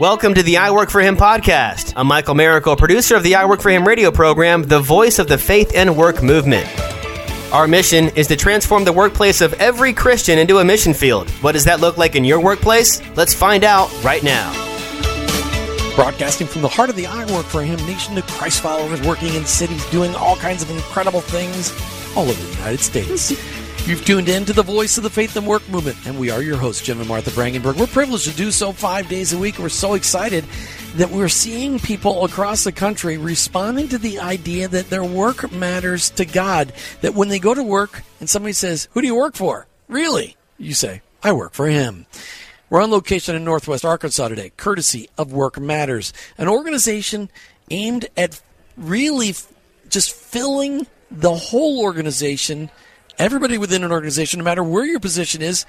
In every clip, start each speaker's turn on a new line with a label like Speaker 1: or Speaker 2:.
Speaker 1: Welcome to the I Work for Him podcast. I'm Michael Miracle, producer of the I Work for Him radio program, the voice of the faith and work movement. Our mission is to transform the workplace of every Christian into a mission field. What does that look like in your workplace? Let's find out right now.
Speaker 2: Broadcasting from the heart of the I Work for Him nation to Christ followers working in cities doing all kinds of incredible things all over the United States. You've tuned in to the voice of the faith and work movement, and we are your hosts, Jim and Martha Brangenberg. We're privileged to do so five days a week. We're so excited that we're seeing people across the country responding to the idea that their work matters to God. That when they go to work and somebody says, Who do you work for? Really? You say, I work for Him. We're on location in Northwest Arkansas today, courtesy of Work Matters, an organization aimed at really just filling the whole organization everybody within an organization, no matter where your position is,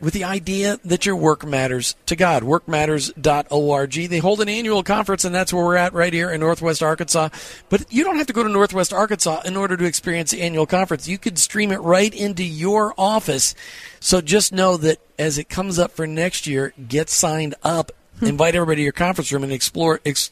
Speaker 2: with the idea that your work matters to God. Workmatters.org. They hold an annual conference, and that's where we're at right here in Northwest Arkansas. But you don't have to go to Northwest Arkansas in order to experience the annual conference. You could stream it right into your office. So just know that as it comes up for next year, get signed up. Hmm. Invite everybody to your conference room and explore. Ex-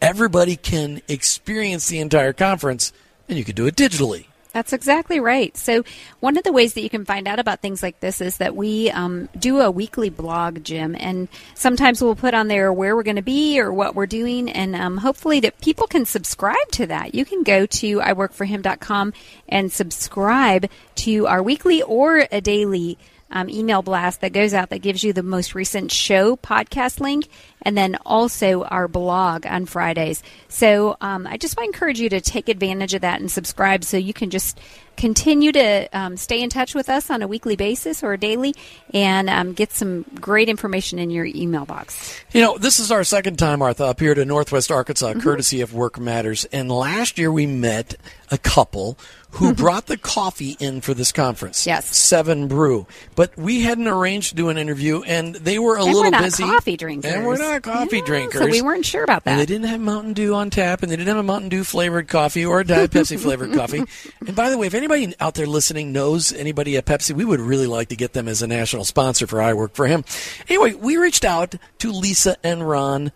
Speaker 2: everybody can experience the entire conference, and you can do it digitally.
Speaker 3: That's exactly right. So, one of the ways that you can find out about things like this is that we um, do a weekly blog, Jim, and sometimes we'll put on there where we're going to be or what we're doing, and um, hopefully that people can subscribe to that. You can go to iworkforhim.com and subscribe to our weekly or a daily um, email blast that goes out that gives you the most recent show podcast link and then also our blog on Fridays. So um, I just want to encourage you to take advantage of that and subscribe so you can just continue to um, stay in touch with us on a weekly basis or a daily and um, get some great information in your email box.
Speaker 2: You know, this is our second time, Martha, up here to Northwest Arkansas, mm-hmm. courtesy of Work Matters. And last year we met a couple who brought the coffee in for this conference.
Speaker 3: Yes.
Speaker 2: Seven Brew. But we hadn't arranged to do an interview, and they were a
Speaker 3: and
Speaker 2: little
Speaker 3: we're not
Speaker 2: busy.
Speaker 3: coffee drinkers.
Speaker 2: And we're not coffee
Speaker 3: yeah,
Speaker 2: drinkers.
Speaker 3: So we weren't sure about that.
Speaker 2: And they didn't have Mountain Dew on tap, and they didn't have a Mountain Dew flavored coffee or a Diet Pepsi flavored coffee. And by the way, if anybody out there listening knows anybody at Pepsi, we would really like to get them as a national sponsor for I Work for Him. Anyway, we reached out to Lisa and Ron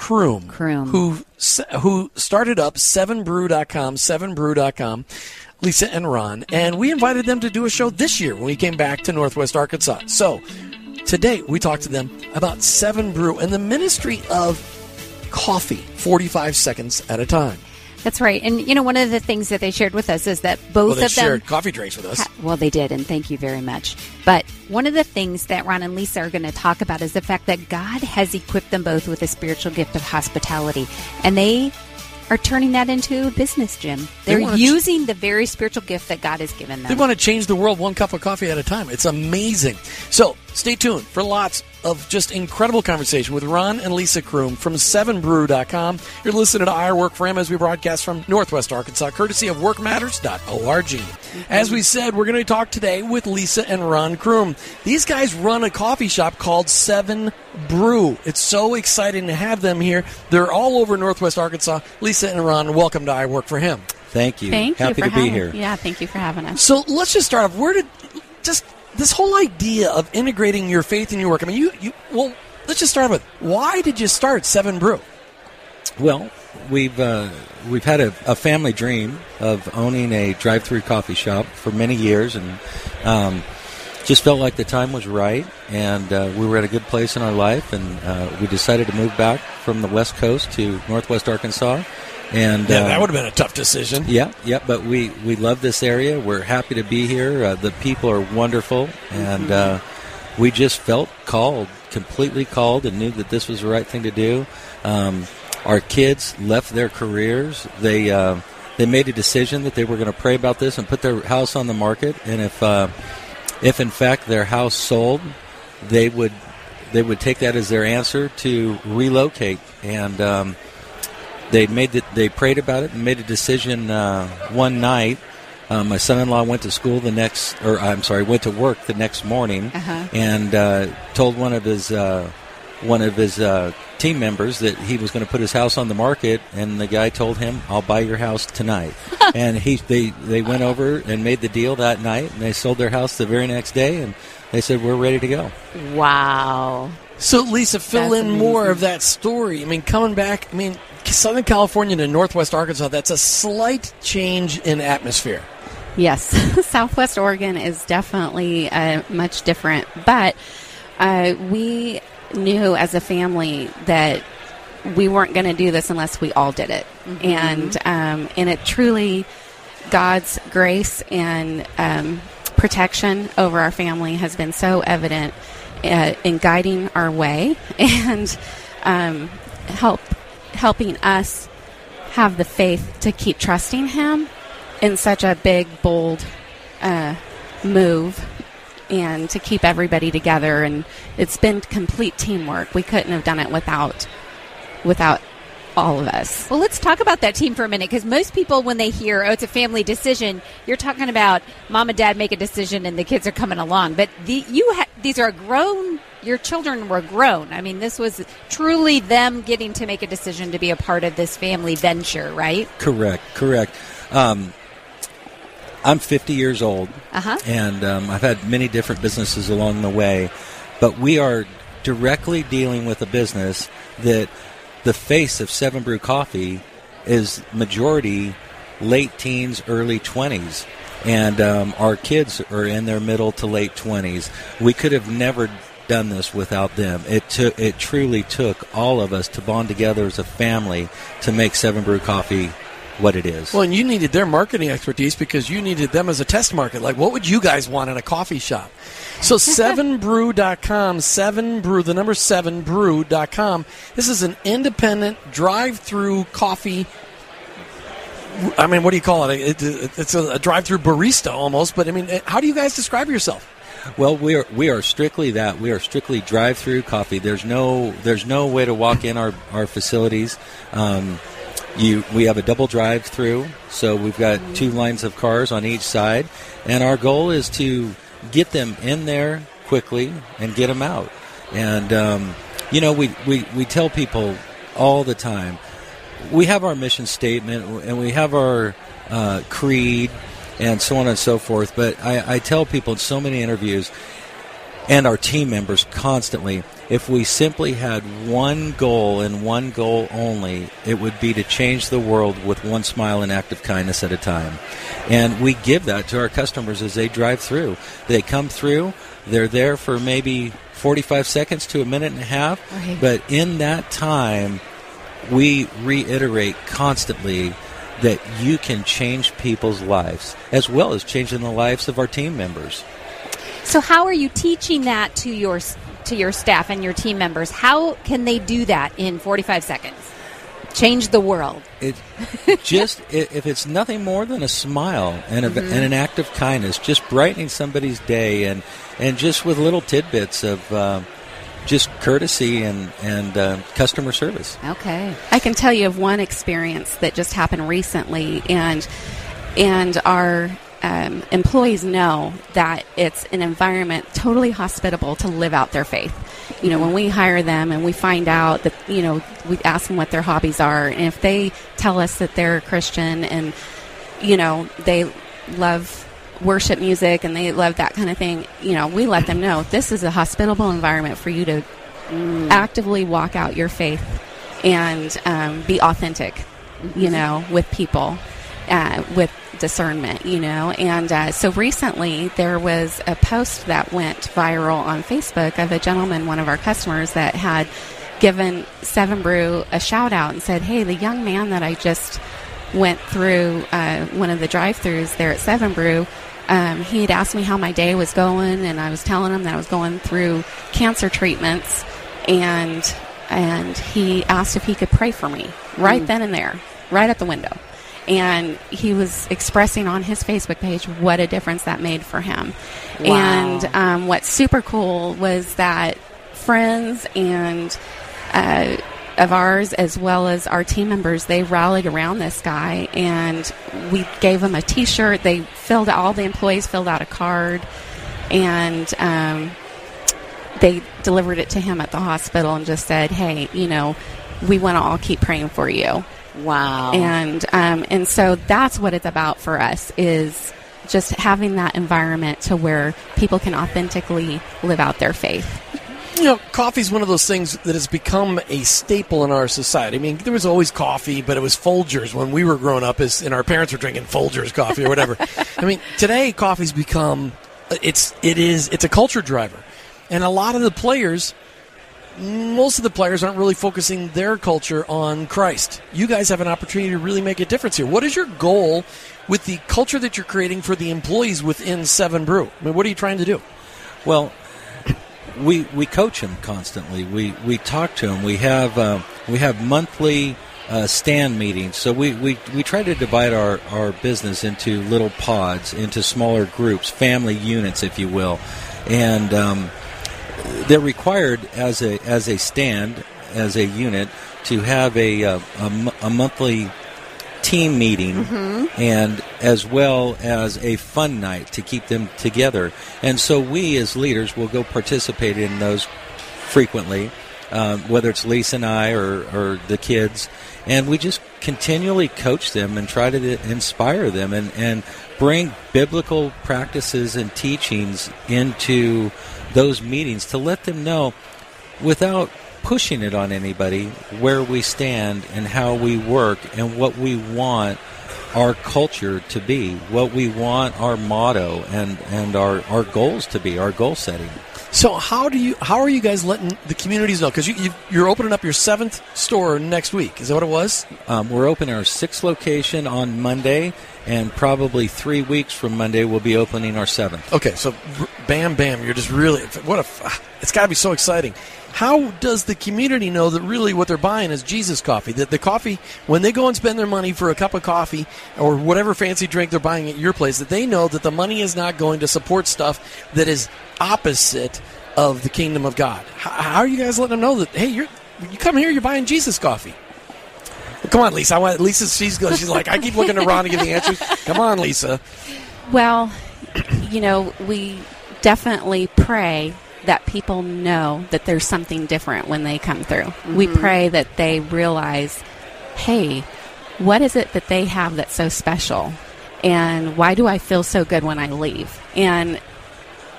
Speaker 2: Crum,
Speaker 3: Crum.
Speaker 2: who who started up 7brew.com, 7brew.com. Lisa and Ron, and we invited them to do a show this year when we came back to Northwest Arkansas. So today we talked to them about Seven Brew and the ministry of coffee, 45 seconds at a time.
Speaker 3: That's right. And, you know, one of the things that they shared with us is that both
Speaker 2: well,
Speaker 3: of them.
Speaker 2: shared coffee drinks with us.
Speaker 3: Ha- well, they did, and thank you very much. But one of the things that Ron and Lisa are going to talk about is the fact that God has equipped them both with a spiritual gift of hospitality. And they are turning that into a business, Jim. They're
Speaker 2: they
Speaker 3: using ch- the very spiritual gift that God has given them.
Speaker 2: They want to change the world one cup of coffee at a time. It's amazing. So stay tuned for lots of just incredible conversation with Ron and Lisa Crum from 7brew.com. You're listening to Our Work for Him as we broadcast from Northwest Arkansas, courtesy of workmatters.org. As we said, we're going to talk today with Lisa and Ron Crum. These guys run a coffee shop called Seven Brew. It's so exciting to have them here. They're all over Northwest Arkansas. Lisa and Ron, welcome to I Work for Him.
Speaker 4: Thank you.
Speaker 5: Thank
Speaker 4: Happy
Speaker 5: you
Speaker 4: to be
Speaker 5: having,
Speaker 4: here.
Speaker 5: Yeah, thank you for having us.
Speaker 2: So let's just start off. Where did just this whole idea of integrating your faith in your work? I mean, you, you well, let's just start with why did you start Seven Brew?
Speaker 4: Well, we've uh, we've had a, a, family dream of owning a drive-through coffee shop for many years, and um, just felt like the time was right, and uh, we were at a good place in our life, and uh, we decided to move back from the West Coast to Northwest Arkansas. And
Speaker 2: yeah, that would have been a tough decision.
Speaker 4: Yeah, yeah, but we we love this area. We're happy to be here. Uh, the people are wonderful, and mm-hmm. we just felt called, completely called, and knew that this was the right thing to do. Um, our kids left their careers. They uh, they made a decision that they were going to pray about this and put their house on the market. And if uh, if in fact their house sold, they would they would take that as their answer to relocate. And um, they made it. They prayed about it and made a decision uh, one night. Uh, my son-in-law went to school the next, or I'm sorry, went to work the next morning,
Speaker 3: uh-huh.
Speaker 4: and uh, told one of his uh, one of his uh, team members that he was going to put his house on the market, and the guy told him, "I'll buy your house tonight." and he they they went over and made the deal that night, and they sold their house the very next day, and they said, "We're ready to go."
Speaker 5: Wow.
Speaker 2: So, Lisa, fill
Speaker 5: That's
Speaker 2: in more of that story. I mean, coming back, I mean, Southern California to Northwest Arkansas, that's a slight change in atmosphere.
Speaker 5: Yes, Southwest Oregon is definitely uh, much different, but uh, we knew as a family that we weren't going to do this unless we all did it, and um, and it truly God's grace and um, protection over our family has been so evident uh, in guiding our way and um, help helping us have the faith to keep trusting Him in such a big, bold uh, move and to keep everybody together. And it's been complete teamwork. We couldn't have done it without without all of us.
Speaker 3: Well, let's talk about that team for a minute because most people, when they hear, oh, it's a family decision, you're talking about mom and dad make a decision and the kids are coming along. But the, you ha- these are grown, your children were grown. I mean, this was truly them getting to make a decision to be a part of this family venture, right?
Speaker 4: Correct, correct. Um, I'm 50 years old,
Speaker 3: Uh-huh.
Speaker 4: and um, I've had many different businesses along the way, but we are directly dealing with a business that the face of Seven Brew Coffee is majority late teens, early 20s. And um, our kids are in their middle to late 20s. We could have never done this without them. It took, it truly took all of us to bond together as a family to make Seven Brew Coffee what it is.
Speaker 2: Well, and you needed their marketing expertise because you needed them as a test market. Like, what would you guys want in a coffee shop? So, 7brew.com, 7brew, the number 7brew.com. This is an independent drive through coffee. I mean, what do you call it? it, it it's a, a drive through barista almost, but I mean, how do you guys describe yourself?
Speaker 4: Well, we are we are strictly that. We are strictly drive-through coffee. There's no there's no way to walk in our our facilities. Um, you we have a double drive-through, so we've got two lines of cars on each side, and our goal is to get them in there quickly and get them out. And um, you know, we, we we tell people all the time. We have our mission statement and we have our uh, creed and so on and so forth. But I, I tell people in so many interviews and our team members constantly if we simply had one goal and one goal only, it would be to change the world with one smile and act of kindness at a time. And we give that to our customers as they drive through. They come through, they're there for maybe 45 seconds to a minute and a half,
Speaker 3: Right.
Speaker 4: but in that time, we reiterate constantly that you can change people's lives as well as changing the lives of our team members.
Speaker 3: So, how are you teaching that to your to your staff and your team members? How can they do that in 45 seconds? Change the world.
Speaker 4: It just if it's nothing more than a smile and, a, and an act of kindness, just brightening somebody's day, and and just with little tidbits of uh, just courtesy and and uh, customer service.
Speaker 3: Okay.
Speaker 5: I can tell you of one experience that just happened recently, and and our um, employees know that it's an environment totally hospitable to live out their faith. You know, when we hire them and we find out that you know we ask them what their hobbies are, and if they tell us that they're a Christian and you know they love worship music and they love that kind of thing, you know, we let them know this is a hospitable environment for you to actively walk out your faith and um, be authentic, you know, with people, uh, with discernment, you know. And uh, so recently there was a post that went viral on Facebook of a gentleman, one of our customers, that had given Seven Brew a shout out and said, Hey, the young man that I just went through uh, one of the drive throughs there at Seven Brew. Um, he had asked me how my day was going, and I was telling him that I was going through cancer treatments, and and he asked if he could pray for me right then and there, right at the window. And he was expressing on his Facebook page what a difference that made for him.
Speaker 3: Wow.
Speaker 5: And um, what's super cool was that friends and uh, of ours, as well as our team members, they rallied around this guy, and we gave him a T-shirt. They filled out all the employees filled out a card, and um, they delivered it to him at the hospital and just said, "Hey, you know, we want to all keep praying for you."
Speaker 3: Wow.
Speaker 5: And um, and so that's what it's about for us is just having that environment to where people can authentically live out their faith.
Speaker 2: You know, coffee is one of those things that has become a staple in our society. I mean, there was always coffee, but it was Folgers when we were growing up, as, and our parents were drinking Folgers coffee or whatever. I mean, today coffee's become it's it is it's a culture driver, and a lot of the players, most of the players aren't really focusing their culture on Christ. You guys have an opportunity to really make a difference here. What is your goal with the culture that you're creating for the employees within Seven Brew? I mean, what are you trying to do?
Speaker 4: Well, we we coach them constantly. We we talk to them. We have uh, we have monthly uh, stand meetings. So we, we, we try to divide our, our business into little pods, into smaller groups, family units, if you will, and um, they're required as a as a stand as a unit to have a a, a, a monthly team meeting mm-hmm. and as well as a fun night to keep them together. And so we as leaders will go participate in those frequently, um, whether it's Lisa and I or, or the kids. And we just continually coach them and try to inspire them and, and bring biblical practices and teachings into those meetings to let them know without pushing it on anybody where we stand and how we work and what we want our culture to be, what we want our motto and, and our, our goals to be, our goal setting.
Speaker 2: So how do you how are you guys letting the communities know? Because you, you are opening up your seventh store next week. Is that what it was?
Speaker 4: Um, we're opening our sixth location on Monday, and probably three weeks from Monday we'll be opening our seventh.
Speaker 2: Okay, so bam, bam, you're just really what a it's got to be so exciting. How does the community know that really what they're buying is Jesus coffee? That the coffee, when they go and spend their money for a cup of coffee or whatever fancy drink they're buying at your place, that they know that the money is not going to support stuff that is opposite of the kingdom of God. How, are you guys letting them know that? Hey, you're you come here, you're buying Jesus coffee. Come on, Lisa. I want Lisa. She's she's like I keep looking to Ron to give the answers. Come on, Lisa.
Speaker 5: Well, you know we definitely pray that people know that there's something different when they come through. Mm-hmm. We pray that they realize, hey, what is it that they have that's so special? And why do I feel so good when I leave? And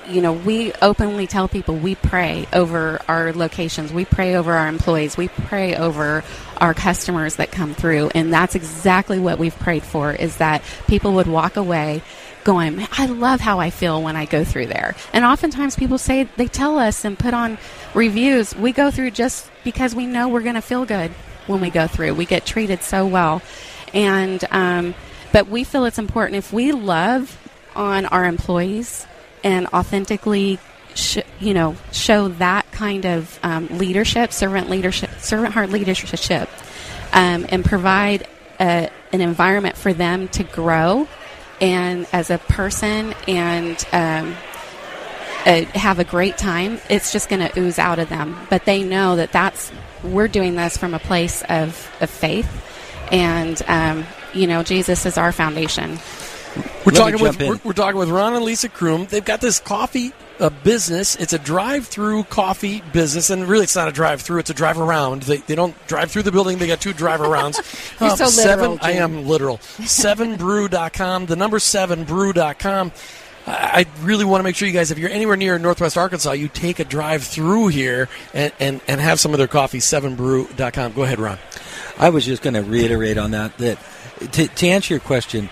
Speaker 5: you know, we openly tell people we pray over our locations, we pray over our employees, we pray over our customers that come through, and that's exactly what we've prayed for is that people would walk away going, I love how I feel when I go through there. And oftentimes people say, they tell us and put on reviews, we go through just because we know we're going to feel good when we go through. We get treated so well. And, um, but we feel it's important if we love on our employees and authentically sh- you know show that kind of um, leadership servant leadership servant heart leadership um, and provide a, an environment for them to grow and as a person and um, uh, have a great time, it's just going to ooze out of them. But they know that that's we're doing this from a place of, of faith, and um, you know Jesus is our foundation.
Speaker 2: We're talking with we're, we're, talking with Ron and Lisa Crum. They've got this coffee uh, business. It's a drive-through coffee business, and really, it's not a drive-through. It's a drive around. They, they don't drive through the building. They got two drive arounds.
Speaker 3: You're um, so
Speaker 2: seven.
Speaker 3: I
Speaker 2: am literal. Sevenbrew.com. The number sevenbrew.com. I really want to make sure you guys, if you're anywhere near Northwest Arkansas, you take a drive through here and, and, and have some of their coffee. Sevenbrew.com. Go ahead, Ron.
Speaker 4: I was just going to reiterate on that that to, to answer your question,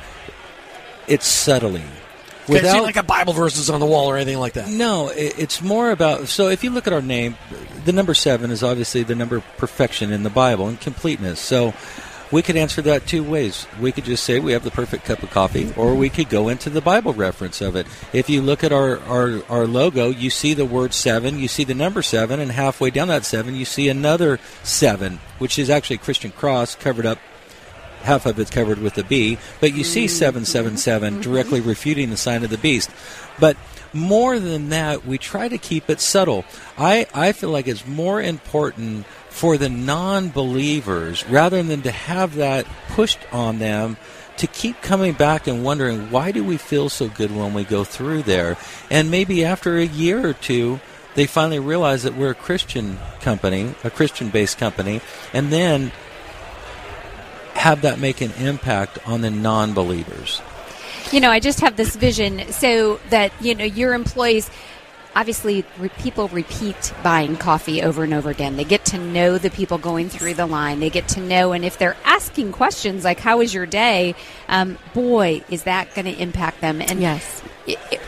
Speaker 4: it's settling.
Speaker 2: Without, like a Bible verses on the wall or anything like that.
Speaker 4: No, it's more about. So if you look at our name, the number seven is obviously the number of perfection in the Bible and completeness. So we could answer that two ways. We could just say we have the perfect cup of coffee, or we could go into the Bible reference of it. If you look at our, our, our logo, you see the word seven, you see the number seven, and halfway down that seven, you see another seven, which is actually a Christian cross covered up half of it's covered with the B, but you see mm-hmm. 777 mm-hmm. directly refuting the sign of the beast. But more than that, we try to keep it subtle. I, I feel like it's more important for the non believers rather than to have that pushed on them to keep coming back and wondering why do we feel so good when we go through there and maybe after a year or two they finally realize that we're a christian company a christian based company and then have that make an impact on the non believers?
Speaker 3: You know, I just have this vision so that, you know, your employees. obviously re- people repeat buying coffee over and over again. They get to know the people going through the line. They get to know, and if they're asking questions like "How was your day?" Um, boy, is that going to impact them. And
Speaker 5: Yes.
Speaker 3: it, it,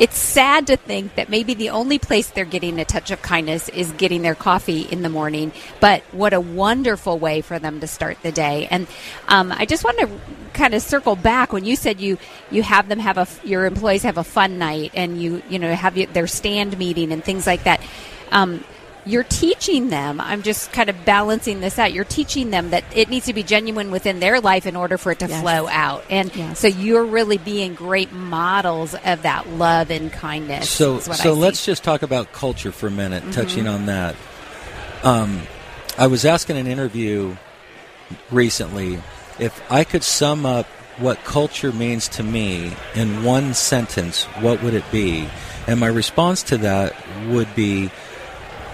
Speaker 3: it's sad to think that maybe the only place they're getting a touch of kindness is getting their coffee in the morning. But what a wonderful way for them to start the day. And um, I just want to kind of circle back when you said you you have them have a your employees have a fun night and you you know have their stand meeting and things like that. Um, you're teaching them i'm just kind of balancing this out you're teaching them that it needs to be genuine within their life in order for it to
Speaker 5: Yes.
Speaker 3: flow out and
Speaker 5: Yes.
Speaker 3: so you're really being great models of that love and kindness
Speaker 4: So,
Speaker 3: is what I
Speaker 4: so let's just talk about culture for a minute,
Speaker 3: Mm-hmm.
Speaker 4: touching on that. Um, I was asking an interview recently if I could sum up what culture means to me in one sentence, what would it be? And my response to that would be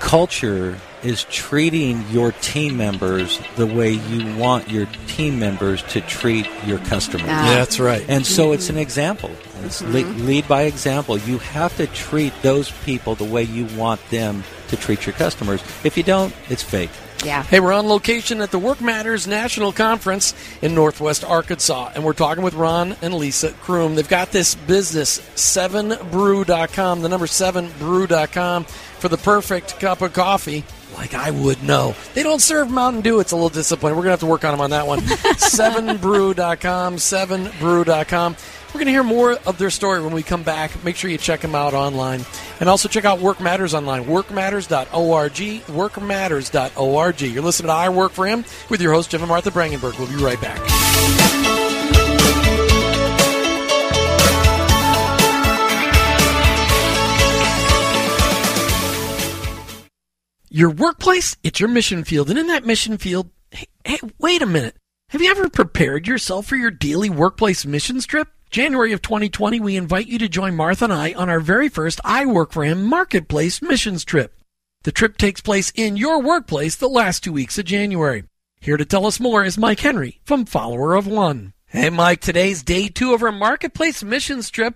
Speaker 4: culture is treating your team members the way you want your team members to treat your customers.
Speaker 3: Ah.
Speaker 2: Yeah, that's right.
Speaker 4: And so it's an example. It's le- lead by example. You have to treat those people the way you want them to treat your customers. If you don't, it's fake.
Speaker 3: yeah
Speaker 2: Hey, we're on location at the Work Matters National Conference in Northwest Arkansas, and we're talking with Ron and Lisa Crum. They've got this business, 7brew.com, the number 7brew.com, for the perfect cup of coffee. Like I would know. They don't serve Mountain Dew. It's a little disappointing. We're going to have to work on them on that one. 7brew.com, 7brew.com. We're going to hear more of their story when we come back. Make sure you check them out online. And also check out Work Matters online, workmatters.org, workmatters.org. You're listening to I Work for Him with your host, Jim and Martha Brangenberg. We'll be right back. Your workplace, it's your mission field. And in that mission field, hey, hey, wait a minute. Have you ever prepared yourself for your daily workplace missions trip? January of 2020, we invite you to join Martha and I on our very first I Work for Him Marketplace missions trip. The trip takes place in your workplace the last two weeks of January. Here to tell us more is Mike Henry from Follower of One. Hey, Mike, today's day two of our Marketplace missions trip.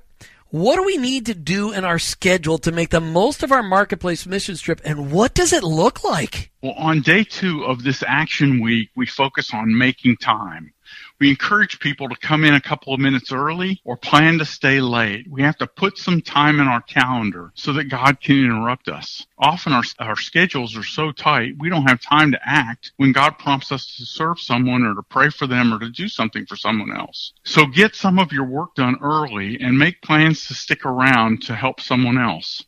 Speaker 2: What do we need to do in our schedule to make the most of our Marketplace mission trip, and what does it look like?
Speaker 6: Well, on day two of this action week, we focus on making time. We encourage people to come in a couple of minutes early or plan to stay late. We have to put some time in our calendar so that God can interrupt us. Often our, our schedules are so tight, we don't have time to act when God prompts us to serve someone or to pray for them or to do something for someone else. So get some of your work done early and make plans to stick around to help someone else.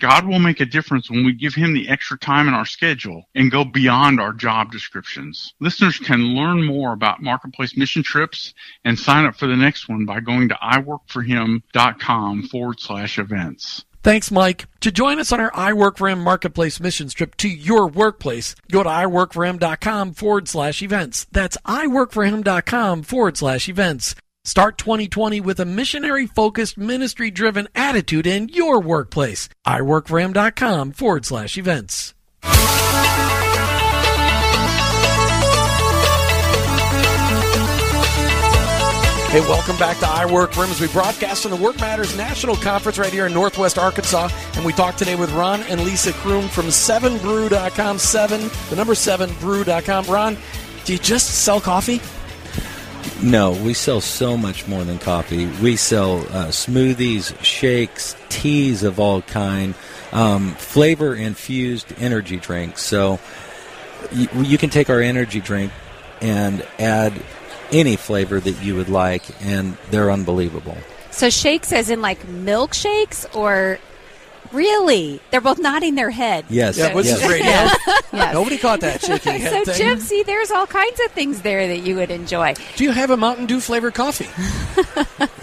Speaker 6: God will make a difference when we give Him the extra time in our schedule and go beyond our job descriptions. Listeners can learn more about Marketplace mission trips and sign up for the next one by going to iworkforhim.com forward slash events.
Speaker 2: Thanks, Mike. To join us on our I Work for Him Marketplace missions trip to your workplace, go to iworkforhim.com forward slash events. That's iworkforhim.com forward slash events. Start 2020 with a missionary focused, ministry driven attitude in your workplace. iworkforhim.com forward slash events. Hey, welcome back to I Work as we broadcast from the Work Matters National Conference right here in Northwest Arkansas. And we talk today with Ron and Lisa Crum from 7brew.com. 7, the number 7brew.com. Ron, do you just sell coffee?
Speaker 4: No, we sell so much more than coffee. We sell uh, smoothies, shakes, teas of all kind, um, flavor infused energy drinks. So you, you can take our energy drink and add any flavor that you would like, and they're unbelievable.
Speaker 3: so shakes as in like milkshakes or really they're both nodding their head
Speaker 4: Yes,
Speaker 2: Yeah, what's
Speaker 4: yes.
Speaker 2: this radio?
Speaker 5: Yes.
Speaker 2: Nobody caught that shaking head
Speaker 3: so
Speaker 2: thing.
Speaker 3: jim see there's all kinds of things there that you would enjoy
Speaker 2: Do you have a Mountain Dew flavored coffee?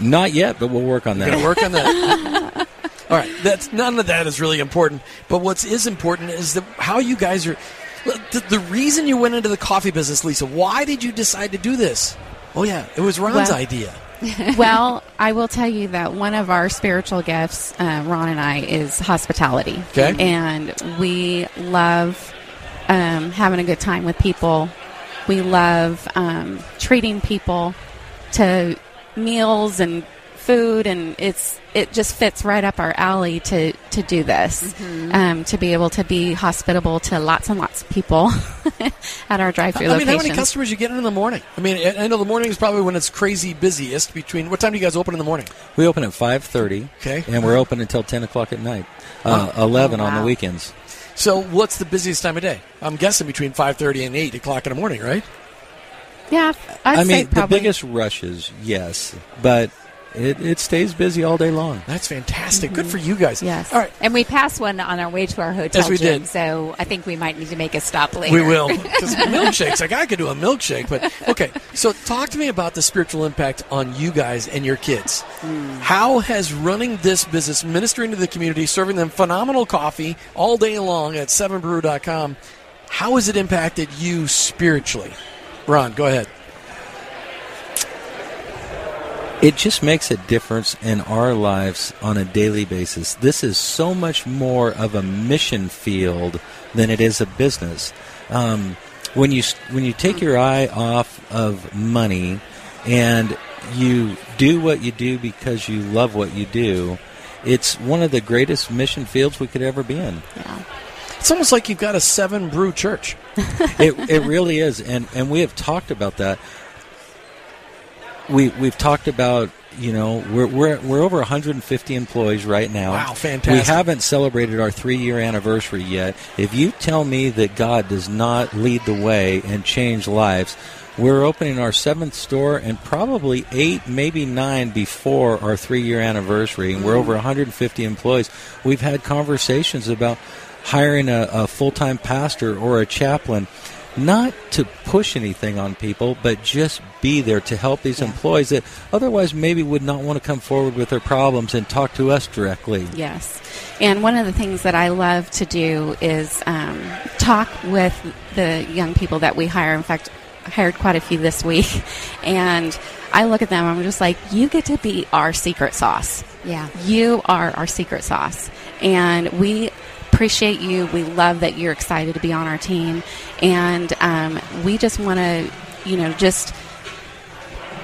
Speaker 4: Not yet, but we'll work on
Speaker 2: Gonna
Speaker 4: that.
Speaker 2: work on that. All right, that's none of that is really important. But what is important is the, how you guys are. The, the reason you went into the coffee business, Lisa. Why did you decide to do this? Oh yeah, it was Ron's
Speaker 5: Well-
Speaker 2: idea.
Speaker 5: well, I will tell you that one of our spiritual gifts, uh, Ron and I, is hospitality.
Speaker 2: Okay.
Speaker 5: And we love um, having a good time with people. We love um, treating people to meals and food, and it's it just fits right up our alley to to do this,
Speaker 3: Mm-hmm.
Speaker 5: um, to be able to be hospitable to lots and lots of people at our drive-through
Speaker 2: I mean,
Speaker 5: locations.
Speaker 2: how many customers you get in the morning? I mean, I I know the morning is probably when it's crazy busiest. Between what time do you guys open in the morning?
Speaker 4: We open at 5:30.
Speaker 2: Okay.
Speaker 4: And we're open until 10 o'clock at night. Uh, 11 on the weekends.
Speaker 2: So, what's the busiest time of day? I'm guessing between 5:30 and 8 o'clock in the morning, right?
Speaker 5: yeah, I'd
Speaker 4: I
Speaker 5: say
Speaker 4: mean, the biggest rushes, yes, but it, it stays busy all day long.
Speaker 2: That's fantastic. Good for you guys.
Speaker 5: Yes.
Speaker 2: All right.
Speaker 3: And we passed one on our way to our hotel.
Speaker 2: Yes, we
Speaker 3: Jim,
Speaker 2: did.
Speaker 3: So I think we might need to make a stop later.
Speaker 2: We will. Because milkshakes, like I could do a milkshake. But okay, so talk to me about the spiritual impact on you guys and your kids. Hmm. How has running this business, ministering to the community, serving them phenomenal coffee all day long at 7brew.com, how has it impacted you spiritually? Ron, go ahead.
Speaker 4: It just makes a difference in our lives on a daily basis. This is so much more of a mission field than it is a business. Um, when you when you take your eye off of money and you do what you do because you love what you do, it's one of the greatest mission fields we could ever be in.
Speaker 5: yeah.
Speaker 2: It's almost like you've got a seven brew church.
Speaker 4: it, it really is, and and we have talked about that. We we've talked about you know we're we're we're over 150 employees right now.
Speaker 2: Wow, fantastic.
Speaker 4: We haven't celebrated our three year anniversary yet. If you tell me that God does not lead the way and change lives. We're opening our seventh store and probably eight, maybe nine before our three year anniversary. And we're over 150 employees. We've had conversations about hiring a, a full time pastor or a chaplain, not to push anything on people, but just be there to help these employees that otherwise maybe would not want to come forward with their problems and talk to us directly.
Speaker 5: Yes. And one of the things that I love to do is um, talk with the young people that we hire. In fact, I hired quite a few this week. And I look at them, I'm just like, you get to be our secret sauce.
Speaker 3: Yeah.
Speaker 5: You are our secret sauce. And we appreciate you. We love that you're excited to be on our team. And um, we just want to, you know, just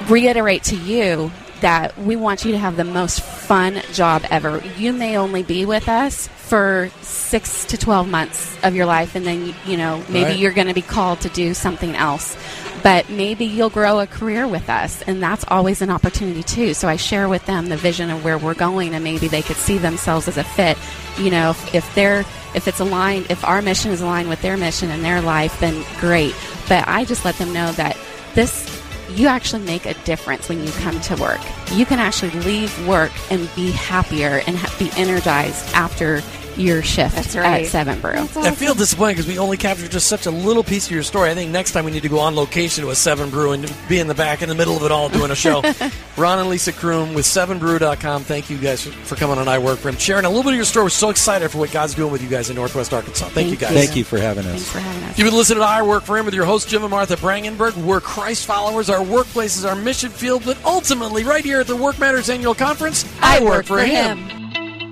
Speaker 5: reiterate to you that we want you to have the most fun job ever. You may only be with us for six to 12 months of your life, and then, you know, maybe
Speaker 2: Right.
Speaker 5: you're going to be called to do something else. But maybe you'll grow a career with us, and that's always an opportunity too. So I share with them the vision of where we're going, and maybe they could see themselves as a fit. You know, if, if they're if it's aligned, if our mission is aligned with their mission in their life, then great. But I just let them know that this you actually make a difference when you come to work. You can actually leave work and be happier and ha- be energized after your shift
Speaker 3: That's right.
Speaker 5: at Seven Brew.
Speaker 2: I feel disappointed because we only captured just such a little piece of your story. I think next time we need to go on location to a Seven Brew and be in the back, in the middle of it all, doing a show. Ron and Lisa Crum with SevenBrew.com. Thank you guys for, for coming on I Work for Him, sharing a little bit of your story. We're so excited for what God's doing with you guys in Northwest Arkansas. Thank, you guys.
Speaker 5: you.
Speaker 4: Thank you for having us.
Speaker 5: Thanks
Speaker 4: us.
Speaker 5: for having us.
Speaker 2: You've been listening to I Work for Him with your host, Jim and Martha Brangenberg. We're Christ followers. Our workplace is our mission field, but ultimately, right here at the Work Matters Annual Conference, I, work, for him.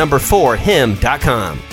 Speaker 1: number four him.com.